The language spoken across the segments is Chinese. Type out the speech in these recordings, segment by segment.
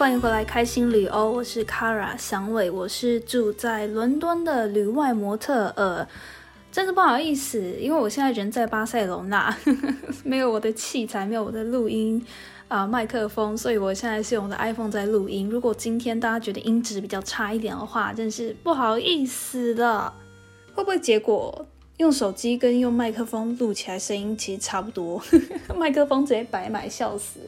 欢迎回来开心旅欧，我是 Kara 祥伟，我是住在伦敦的旅外模特。呃，真是不好意思，因为我现在人在巴塞隆纳，没有我的器材，没有我的录音啊麦克风，所以我现在是用我的 iPhone 在录音。如果今天大家觉得音质比较差一点的话，真是不好意思的。会不会结果用手机跟用麦克风录起来声音其实差不多？麦克风直接白买，笑死。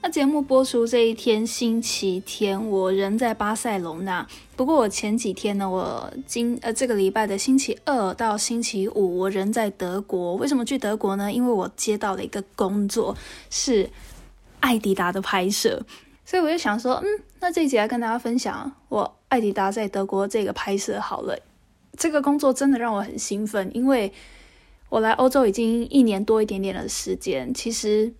那节目播出这一天，星期天，我人在巴塞隆纳。不过我前几天呢，我今呃这个礼拜的星期二到星期五，我人在德国。为什么去德国呢？因为我接到了一个工作，是艾迪达的拍摄，所以我就想说，嗯，那这一集来跟大家分享我艾迪达在德国这个拍摄好了。这个工作真的让我很兴奋，因为我来欧洲已经一年多一点点的时间，其实。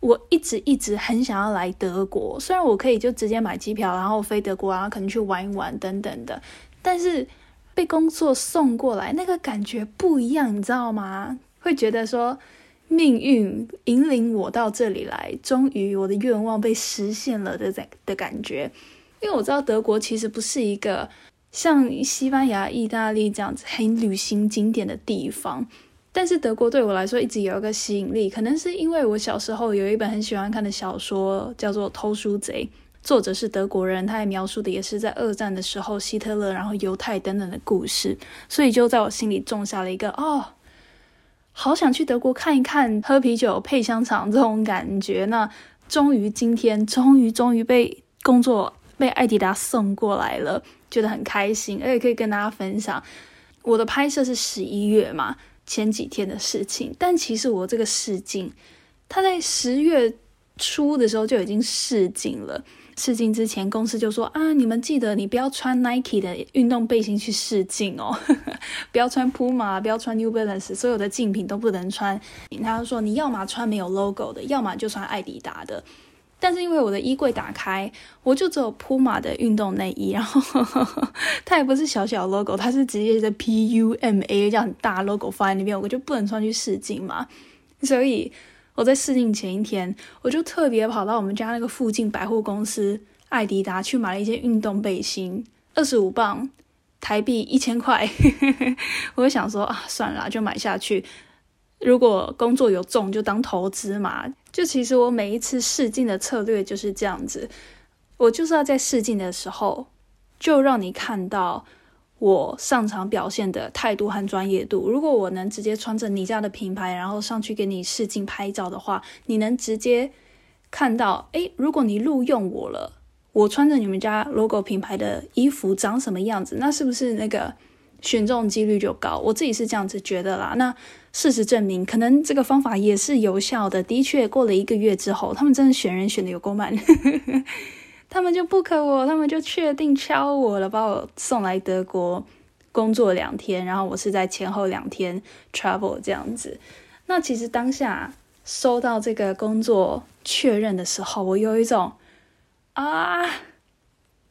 我一直一直很想要来德国，虽然我可以就直接买机票，然后飞德国，然后可能去玩一玩等等的，但是被工作送过来，那个感觉不一样，你知道吗？会觉得说命运引领我到这里来，终于我的愿望被实现了的的感觉。因为我知道德国其实不是一个像西班牙、意大利这样子很旅行景点的地方。但是德国对我来说一直有一个吸引力，可能是因为我小时候有一本很喜欢看的小说，叫做《偷书贼》，作者是德国人，他也描述的也是在二战的时候希特勒、然后犹太等等的故事，所以就在我心里种下了一个哦，好想去德国看一看，喝啤酒配香肠这种感觉。那终于今天，终于终于被工作被艾迪达送过来了，觉得很开心，而且可以跟大家分享我的拍摄是十一月嘛。前几天的事情，但其实我这个试镜，他在十月初的时候就已经试镜了。试镜之前，公司就说啊，你们记得你不要穿 Nike 的运动背心去试镜哦，不要穿 Puma，不要穿 New Balance，所有的竞品都不能穿。他说你要么穿没有 logo 的，要么就穿艾迪达的。但是因为我的衣柜打开，我就只有铺马的运动内衣，然后 它也不是小小 logo，它是直接的 P U M A 这样很大 logo 放在那边，我就不能穿去试镜嘛。所以我在试镜前一天，我就特别跑到我们家那个附近百货公司艾迪达去买了一件运动背心，二十五磅，台币一千块。我就想说啊，算了，就买下去。如果工作有中，就当投资嘛。就其实我每一次试镜的策略就是这样子，我就是要在试镜的时候，就让你看到我上场表现的态度和专业度。如果我能直接穿着你家的品牌，然后上去给你试镜拍照的话，你能直接看到，诶，如果你录用我了，我穿着你们家 logo 品牌的衣服长什么样子，那是不是那个？选中几率就高，我自己是这样子觉得啦。那事实证明，可能这个方法也是有效的。的确，过了一个月之后，他们真的选人选的有够慢，他们就不可我，他们就确定敲我了，把我送来德国工作两天，然后我是在前后两天 travel 这样子。那其实当下收到这个工作确认的时候，我有一种啊，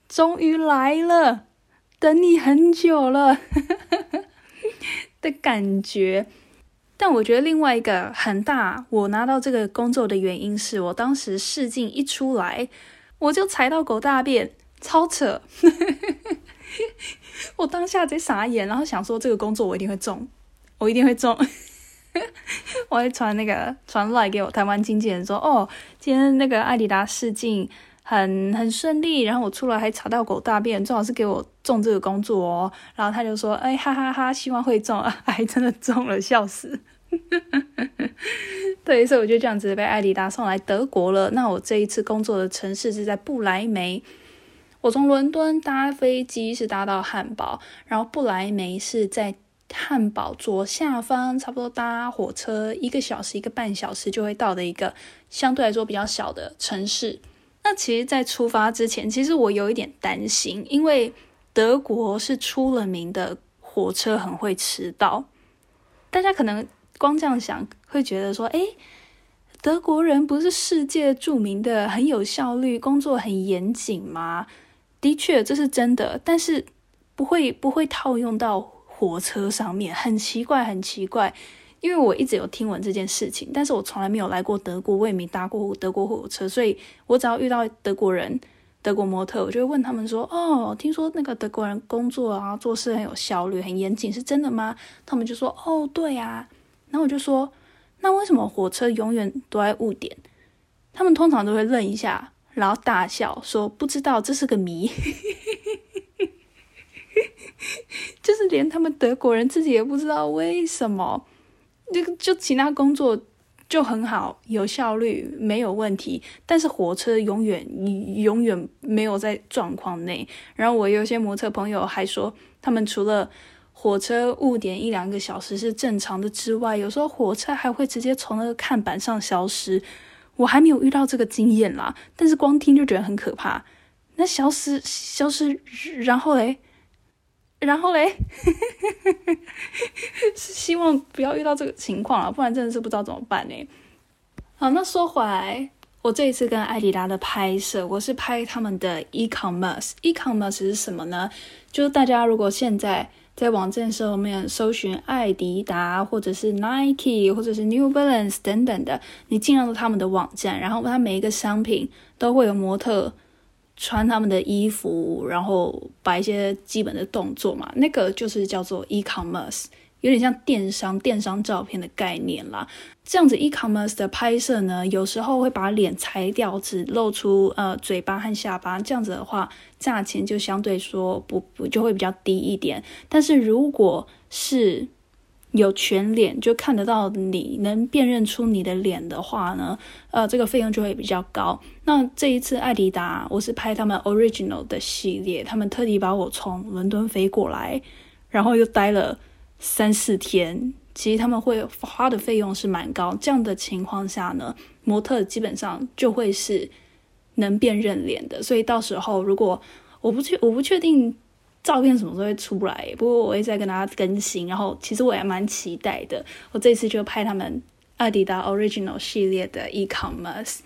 终于来了。等你很久了 的感觉，但我觉得另外一个很大，我拿到这个工作的原因是我当时试镜一出来，我就踩到狗大便，超扯！我当下贼傻眼，然后想说这个工作我一定会中，我一定会中。我还传那个传来给我台湾经纪人说，哦，今天那个艾迪达试镜。很很顺利，然后我出来还查到狗大便，正好是给我中这个工作哦。然后他就说：“哎哈哈哈，希望会中啊！” 还真的中了，笑死。对，所以我就这样子被艾迪达送来德国了。那我这一次工作的城市是在布莱梅。我从伦敦搭飞机是搭到汉堡，然后布莱梅是在汉堡左下方，差不多搭火车一个小时一个半小时就会到的一个相对来说比较小的城市。那其实，在出发之前，其实我有一点担心，因为德国是出了名的火车很会迟到。大家可能光这样想，会觉得说：“诶，德国人不是世界著名的很有效率、工作很严谨吗？”的确，这是真的，但是不会不会套用到火车上面，很奇怪，很奇怪。因为我一直有听闻这件事情，但是我从来没有来过德国，我也没搭过德国火车，所以我只要遇到德国人，德国模特，我就会问他们说：“哦，听说那个德国人工作啊，做事很有效率，很严谨，是真的吗？”他们就说：“哦，对呀。”然后我就说：“那为什么火车永远都在误点？”他们通常都会愣一下，然后大笑说：“不知道，这是个谜。”就是连他们德国人自己也不知道为什么，那个就其他工作。就很好，有效率，没有问题。但是火车永远永远没有在状况内。然后我有些模特朋友还说，他们除了火车误点一两个小时是正常的之外，有时候火车还会直接从那个看板上消失。我还没有遇到这个经验啦，但是光听就觉得很可怕。那消失消失，然后嘞？然后嘞，是 希望不要遇到这个情况啊，不然真的是不知道怎么办呢。好，那说回来，我这一次跟艾迪达的拍摄，我是拍他们的 e-commerce。e-commerce 是什么呢？就是大家如果现在在网站上面搜寻艾迪达，或者是 Nike，或者是 New Balance 等等的，你进入他们的网站，然后它每一个商品都会有模特。穿他们的衣服，然后摆一些基本的动作嘛，那个就是叫做 e-commerce，有点像电商、电商照片的概念啦。这样子 e-commerce 的拍摄呢，有时候会把脸裁掉，只露出呃嘴巴和下巴，这样子的话，价钱就相对说不不就会比较低一点。但是如果是有全脸就看得到你能辨认出你的脸的话呢，呃，这个费用就会比较高。那这一次艾迪达，我是拍他们 original 的系列，他们特地把我从伦敦飞过来，然后又待了三四天。其实他们会花的费用是蛮高。这样的情况下呢，模特基本上就会是能辨认脸的。所以到时候如果我不确我不确定。照片什么时候会出来？不过我会再跟大家更新。然后其实我也蛮期待的。我这次就拍他们阿迪达 Original 系列的 e-commerce。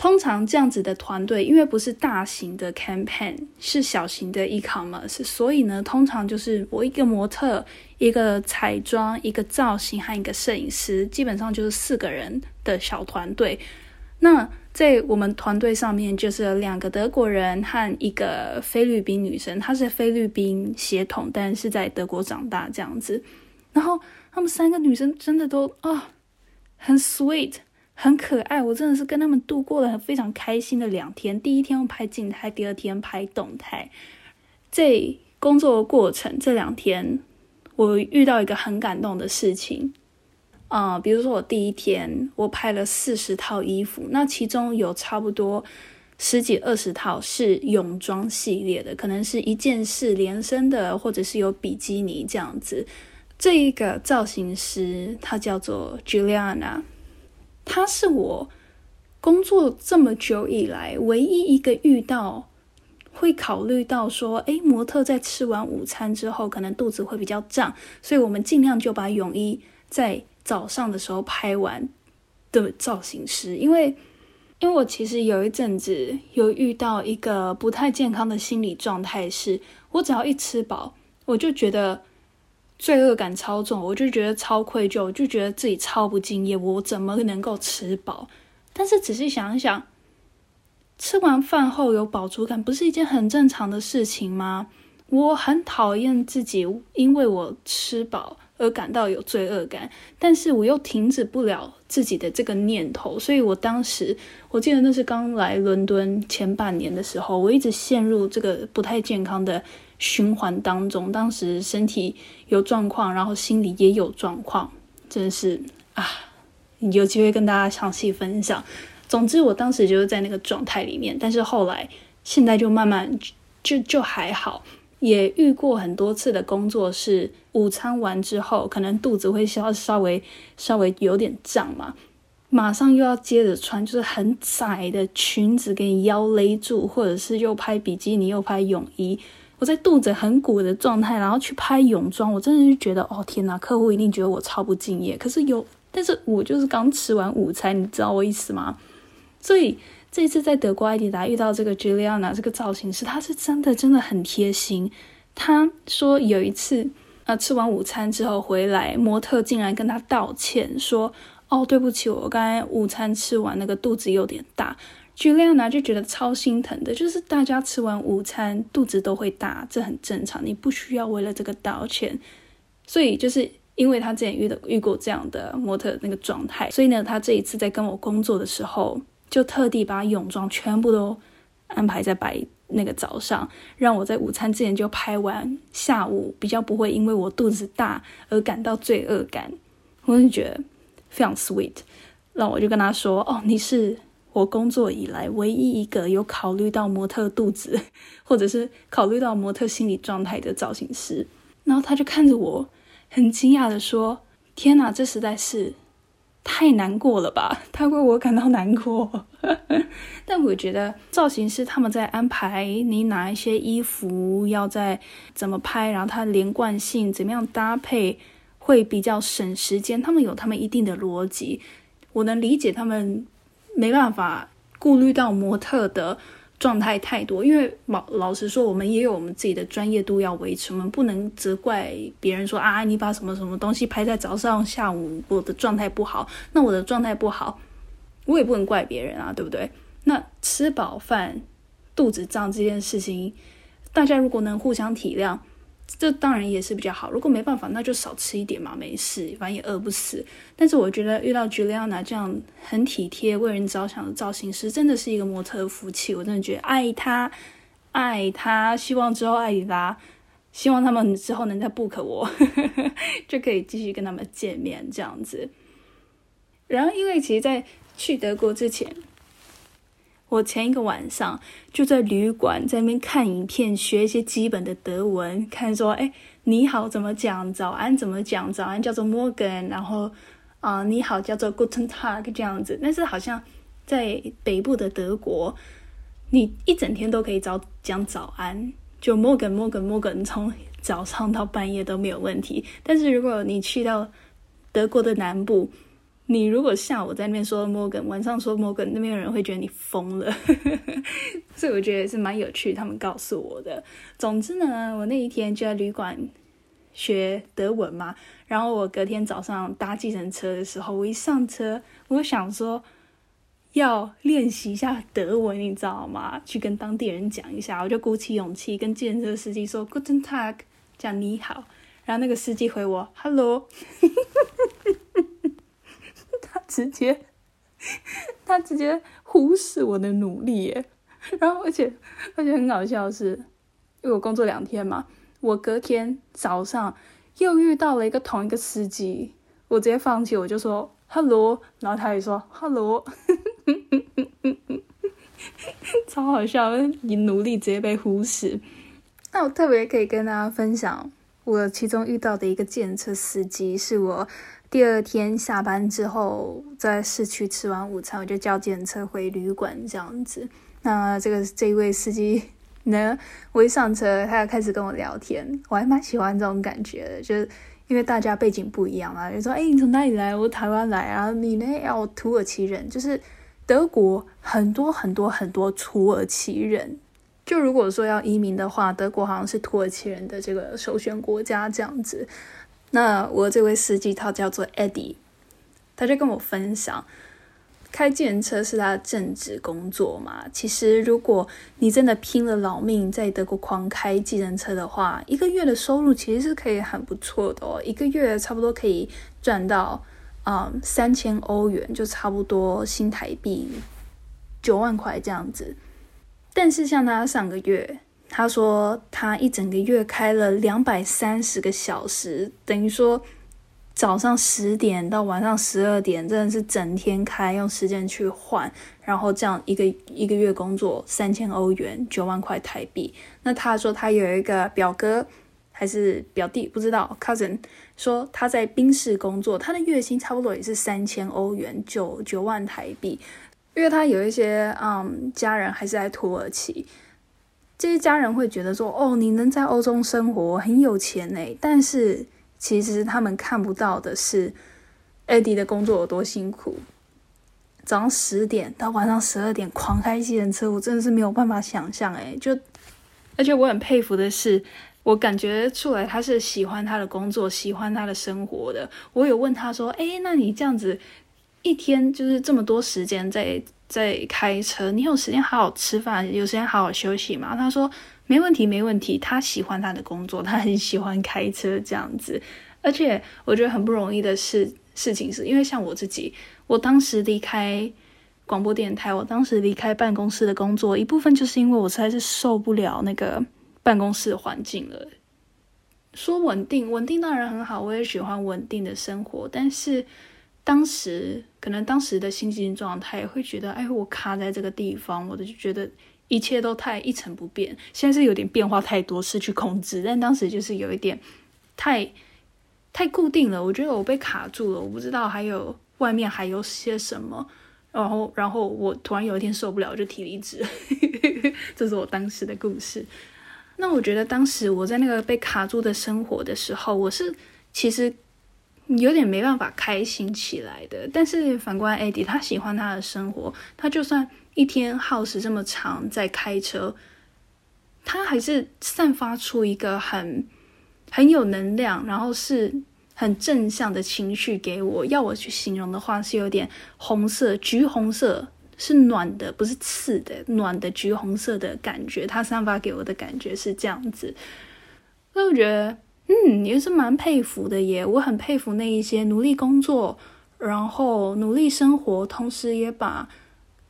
通常这样子的团队，因为不是大型的 campaign，是小型的 e-commerce，所以呢，通常就是我一个模特、一个彩妆、一个造型和一个摄影师，基本上就是四个人的小团队。那在我们团队上面，就是两个德国人和一个菲律宾女生，她是菲律宾血统，但是在德国长大这样子。然后他们三个女生真的都啊，很 sweet，很可爱。我真的是跟他们度过了非常开心的两天。第一天拍静态，第二天拍动态。这工作的过程这两天，我遇到一个很感动的事情。啊，比如说我第一天我拍了四十套衣服，那其中有差不多十几二十套是泳装系列的，可能是一件式连身的，或者是有比基尼这样子。这一个造型师他叫做 Juliana，他是我工作这么久以来唯一一个遇到会考虑到说，诶，模特在吃完午餐之后可能肚子会比较胀，所以我们尽量就把泳衣在。早上的时候拍完的造型师，因为因为我其实有一阵子有遇到一个不太健康的心理状态，是我只要一吃饱，我就觉得罪恶感超重，我就觉得超愧疚，就觉得自己超不敬业，我怎么能够吃饱？但是仔细想一想，吃完饭后有饱足感，不是一件很正常的事情吗？我很讨厌自己，因为我吃饱。而感到有罪恶感，但是我又停止不了自己的这个念头，所以我当时我记得那是刚来伦敦前半年的时候，我一直陷入这个不太健康的循环当中。当时身体有状况，然后心里也有状况，真是啊，有机会跟大家详细分享。总之，我当时就是在那个状态里面，但是后来现在就慢慢就就还好。也遇过很多次的工作是午餐完之后，可能肚子会稍稍微稍微有点胀嘛，马上又要接着穿，就是很窄的裙子给你腰勒住，或者是又拍比基尼又拍泳衣，我在肚子很鼓的状态，然后去拍泳装，我真的是觉得哦天哪，客户一定觉得我超不敬业。可是有，但是我就是刚吃完午餐，你知道我意思吗？所以。这一次在德国艾迪达遇到这个 Juliana 这个造型师，他是真的真的很贴心。他说有一次，呃，吃完午餐之后回来，模特竟然跟他道歉说：“哦，对不起，我刚才午餐吃完那个肚子有点大。” Juliana 就觉得超心疼的，就是大家吃完午餐肚子都会大，这很正常，你不需要为了这个道歉。所以就是因为他之前遇到遇过这样的模特那个状态，所以呢，他这一次在跟我工作的时候，就特地把泳装全部都安排在白那个早上，让我在午餐之前就拍完，下午比较不会因为我肚子大而感到罪恶感。我就觉得非常 sweet，让我就跟他说：“哦，你是。”我工作以来唯一一个有考虑到模特肚子，或者是考虑到模特心理状态的造型师，然后他就看着我，很惊讶的说：“天哪，这实在是太难过了吧？他为我感到难过。”但我觉得造型师他们在安排你哪一些衣服要在怎么拍，然后它连贯性怎么样搭配，会比较省时间。他们有他们一定的逻辑，我能理解他们。没办法顾虑到模特的状态太多，因为老老实说，我们也有我们自己的专业度要维持，我们不能责怪别人说啊，你把什么什么东西拍在早上、下午，我的状态不好，那我的状态不好，我也不能怪别人啊，对不对？那吃饱饭、肚子胀这件事情，大家如果能互相体谅。这当然也是比较好。如果没办法，那就少吃一点嘛，没事，反正也饿不死。但是我觉得遇到 Juliana 这样很体贴、为人着想的造型师，真的是一个模特的福气。我真的觉得爱他，爱他。希望之后艾迪拉，希望他们之后能再 book 我，就可以继续跟他们见面这样子。然后，因为其实，在去德国之前。我前一个晚上就在旅馆在那边看影片，学一些基本的德文，看说，哎，你好怎么讲，早安怎么讲，早安叫做 Morgen，然后啊，你好叫做 Guten Tag 这样子。但是好像在北部的德国，你一整天都可以早讲早安，就 Morgen Morgen Morgen，从早上到半夜都没有问题。但是如果你去到德国的南部，你如果下午在那边说摩根，晚上说摩根，那边的人会觉得你疯了，所以我觉得是蛮有趣。他们告诉我的。总之呢，我那一天就在旅馆学德文嘛。然后我隔天早上搭计程车的时候，我一上车，我想说要练习一下德文，你知道吗？去跟当地人讲一下，我就鼓起勇气跟计程车司机说 “Guten Tag”，讲你好。然后那个司机回我 “Hello”。直接，他直接忽视我的努力耶。然后，而且，而且很搞笑的是，因为我工作两天嘛，我隔天早上又遇到了一个同一个司机，我直接放弃，我就说 “hello”，然后他也说 “hello”，超好笑，你努力直接被忽视。那我特别可以跟大家分享，我其中遇到的一个建车司机，是我。第二天下班之后，在市区吃完午餐，我就叫电车回旅馆这样子。那这个这一位司机呢，我一上车，他就开始跟我聊天，我还蛮喜欢这种感觉的，就是因为大家背景不一样嘛，就说：“哎，你从哪里来？我台湾来啊，你呢？要土耳其人，就是德国很多很多很多土耳其人。就如果说要移民的话，德国好像是土耳其人的这个首选国家这样子。”那我这位司机他叫做 Eddie，他就跟我分享，开计程车是他的正职工作嘛。其实如果你真的拼了老命在德国狂开计程车的话，一个月的收入其实是可以很不错的哦，一个月差不多可以赚到啊三千欧元，就差不多新台币九万块这样子。但是像他上个月。他说他一整个月开了两百三十个小时，等于说早上十点到晚上十二点，真的是整天开，用时间去换，然后这样一个一个月工作三千欧元，九万块台币。那他说他有一个表哥还是表弟，不知道 cousin，说他在宾士工作，他的月薪差不多也是三千欧元，九九万台币。因为他有一些嗯家人还是在土耳其。这些家人会觉得说：“哦，你能在欧洲生活很有钱呢。”但是其实他们看不到的是艾迪的工作有多辛苦。早上十点到晚上十二点狂开机人车，我真的是没有办法想象诶，就而且我很佩服的是，我感觉出来他是喜欢他的工作，喜欢他的生活的。我有问他说：“哎，那你这样子一天就是这么多时间在在开车，你有时间好好吃饭，有时间好好休息吗？他说没问题，没问题。他喜欢他的工作，他很喜欢开车这样子。而且我觉得很不容易的事事情是，因为像我自己，我当时离开广播电台，我当时离开办公室的工作，一部分就是因为我实在是受不了那个办公室环境了。说稳定，稳定当然很好，我也喜欢稳定的生活，但是。当时可能当时的心情状态会觉得，哎，我卡在这个地方，我就觉得一切都太一成不变。现在是有点变化太多，失去控制。但当时就是有一点太太固定了，我觉得我被卡住了，我不知道还有外面还有些什么。然后，然后我突然有一天受不了，就提离职。这是我当时的故事。那我觉得当时我在那个被卡住的生活的时候，我是其实。有点没办法开心起来的，但是反观艾迪，他喜欢他的生活，他就算一天耗时这么长在开车，他还是散发出一个很很有能量，然后是很正向的情绪给我。要我去形容的话，是有点红色、橘红色，是暖的，不是刺的，暖的橘红色的感觉。他散发给我的感觉是这样子，所以我觉得。嗯，也是蛮佩服的耶。我很佩服那一些努力工作，然后努力生活，同时也把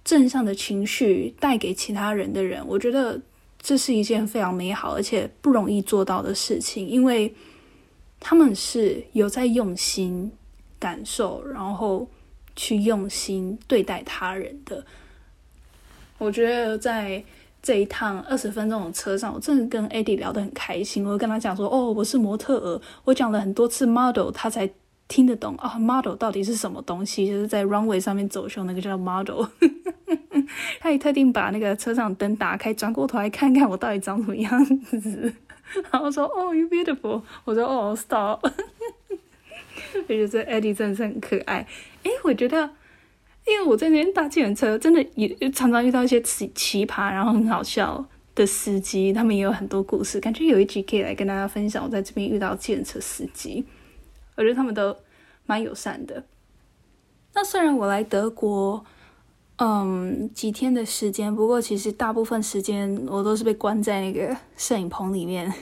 正向的情绪带给其他人的人。我觉得这是一件非常美好而且不容易做到的事情，因为他们是有在用心感受，然后去用心对待他人的。我觉得在。这一趟二十分钟的车上，我真的跟 Eddie 聊得很开心。我跟他讲说：“哦，我是模特儿。”我讲了很多次 model，他才听得懂啊。model 到底是什么东西？就是在 runway 上面走秀那个叫 model。他也特地把那个车上灯打开，转过头来看看我到底长什么样子，然后说：“哦，you beautiful。”我说：“哦，stop。”我觉得 Eddie 真的是很可爱。诶，我觉得。因为我在那边搭计程车，真的也常常遇到一些奇奇葩，然后很好笑的司机，他们也有很多故事。感觉有一集可以来跟大家分享我在这边遇到计程车司机，我觉得他们都蛮友善的。那虽然我来德国，嗯，几天的时间，不过其实大部分时间我都是被关在那个摄影棚里面，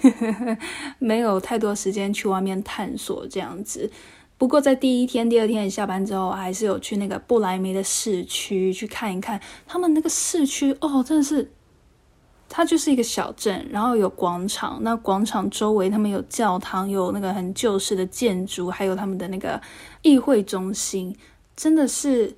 没有太多时间去外面探索这样子。不过在第一天、第二天下班之后，还是有去那个不来梅的市区去看一看。他们那个市区哦，真的是，它就是一个小镇，然后有广场。那广场周围他们有教堂，有那个很旧式的建筑，还有他们的那个议会中心。真的是，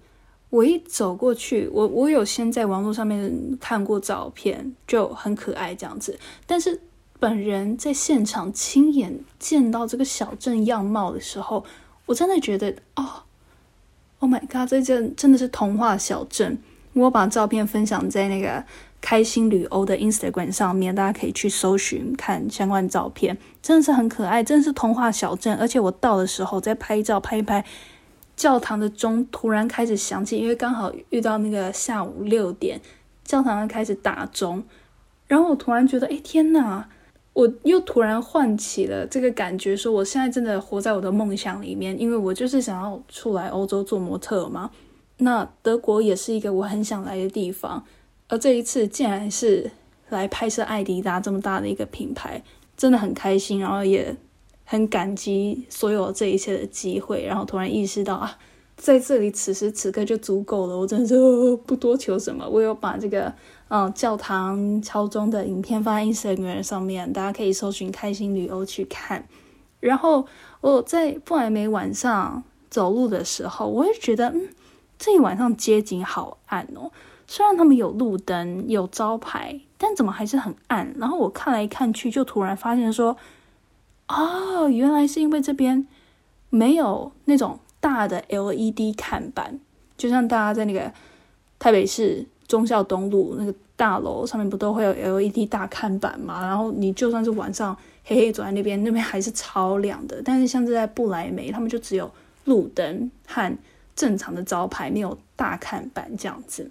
我一走过去，我我有先在网络上面看过照片，就很可爱这样子。但是本人在现场亲眼见到这个小镇样貌的时候，我真的觉得哦，Oh my god，这真真的是童话小镇。我把照片分享在那个开心旅欧的 Instagram 上面，大家可以去搜寻看相关照片，真的是很可爱，真的是童话小镇。而且我到的时候在拍照拍一拍，教堂的钟突然开始响起，因为刚好遇到那个下午六点，教堂开始打钟，然后我突然觉得，哎天呐！我又突然唤起了这个感觉，说我现在真的活在我的梦想里面，因为我就是想要出来欧洲做模特嘛。那德国也是一个我很想来的地方，而这一次竟然是来拍摄艾迪达这么大的一个品牌，真的很开心，然后也很感激所有这一切的机会，然后突然意识到啊，在这里此时此刻就足够了，我真的是 不多求什么，我有把这个。嗯，教堂敲钟的影片放在 Instagram 上面，大家可以搜寻“开心旅游”去看。然后我在布莱梅晚上走路的时候，我也觉得，嗯，这一晚上街景好暗哦。虽然他们有路灯、有招牌，但怎么还是很暗？然后我看来看去，就突然发现说，哦，原来是因为这边没有那种大的 LED 看板，就像大家在那个台北市。忠孝东路那个大楼上面不都会有 LED 大看板嘛？然后你就算是晚上黑黑走在那边，那边还是超亮的。但是像是在布莱梅，他们就只有路灯和正常的招牌，没有大看板这样子。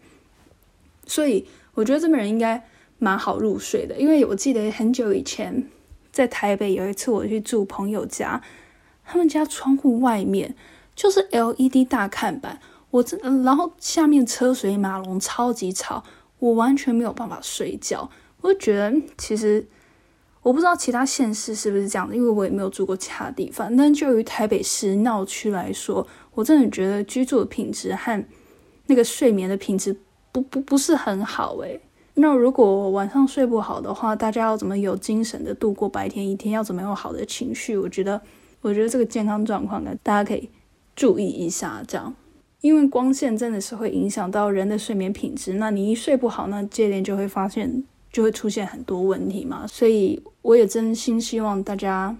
所以我觉得这边人应该蛮好入睡的，因为我记得很久以前在台北有一次我去住朋友家，他们家窗户外面就是 LED 大看板。我这，然后下面车水马龙，超级吵，我完全没有办法睡觉。我就觉得，其实我不知道其他县市是不是这样的，因为我也没有住过其他地方。但就于台北市闹区来说，我真的觉得居住的品质和那个睡眠的品质不不不是很好诶。那如果晚上睡不好的话，大家要怎么有精神的度过白天一天？要怎么有好的情绪？我觉得，我觉得这个健康状况呢，大家可以注意一下，这样。因为光线真的是会影响到人的睡眠品质，那你一睡不好，那接连就会发现就会出现很多问题嘛。所以我也真心希望大家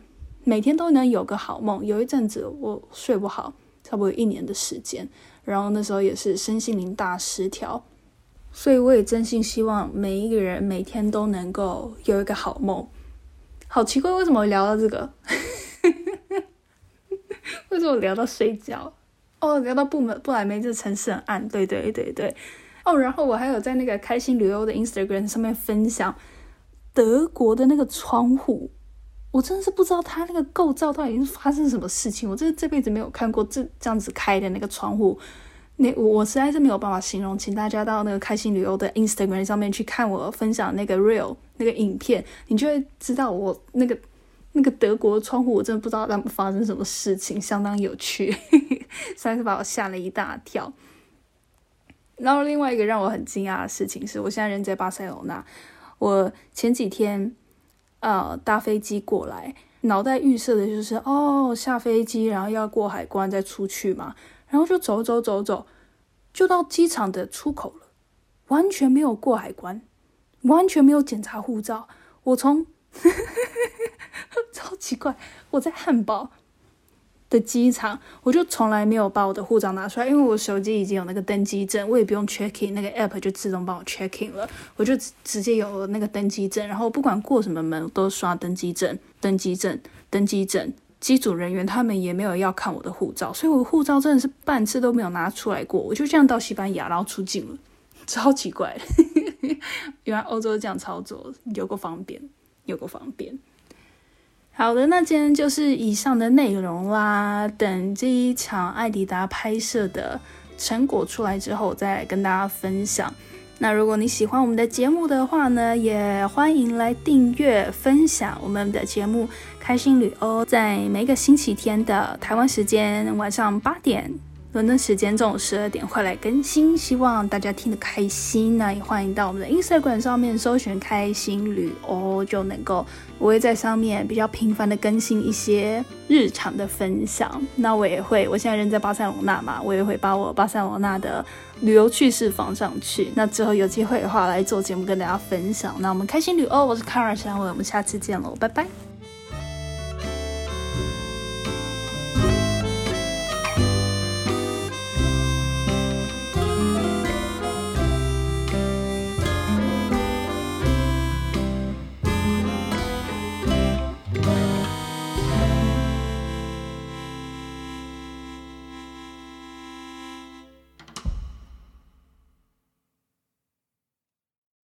每天都能有个好梦。有一阵子我睡不好，差不多一年的时间，然后那时候也是身心灵大失调，所以我也真心希望每一个人每天都能够有一个好梦。好奇怪，为什么聊到这个？为什么聊到睡觉？哦，聊到布门布莱梅这城市很暗，对对对对。哦，然后我还有在那个开心旅游的 Instagram 上面分享德国的那个窗户，我真的是不知道它那个构造到底是发生什么事情，我这这辈子没有看过这这样子开的那个窗户，那我实在是没有办法形容，请大家到那个开心旅游的 Instagram 上面去看我分享那个 real 那个影片，你就会知道我那个。那个德国窗户，我真的不知道他们发生什么事情，相当有趣，实在是把我吓了一大跳。然后另外一个让我很惊讶的事情是，我现在人在巴塞罗那，我前几天呃搭飞机过来，脑袋预设的就是哦下飞机，然后要过海关再出去嘛，然后就走走走走，就到机场的出口了，完全没有过海关，完全没有检查护照，我从。超奇怪！我在汉堡的机场，我就从来没有把我的护照拿出来，因为我手机已经有那个登机证，我也不用 checking，那个 app 就自动帮我 checking 了，我就直接有那个登机证，然后不管过什么门都刷登机证、登机证、登机证。机组人员他们也没有要看我的护照，所以我护照真的是半次都没有拿出来过，我就这样到西班牙，然后出境了，超奇怪！原来欧洲这样操作，有个方便，有个方便。好的，那今天就是以上的内容啦。等这一场艾迪达拍摄的成果出来之后，再来跟大家分享。那如果你喜欢我们的节目的话呢，也欢迎来订阅、分享我们的节目《开心旅欧》，在每个星期天的台湾时间晚上八点。伦敦时间中午十二点会来更新，希望大家听得开心。那也欢迎到我们的 Instagram 上面搜寻“开心旅哦”，就能够我会在上面比较频繁的更新一些日常的分享。那我也会，我现在人在巴塞罗那嘛，我也会把我巴塞罗那的旅游趣事放上去。那之后有机会的话来做节目跟大家分享。那我们开心旅哦，我是卡尔小伟，我们下次见喽，拜拜。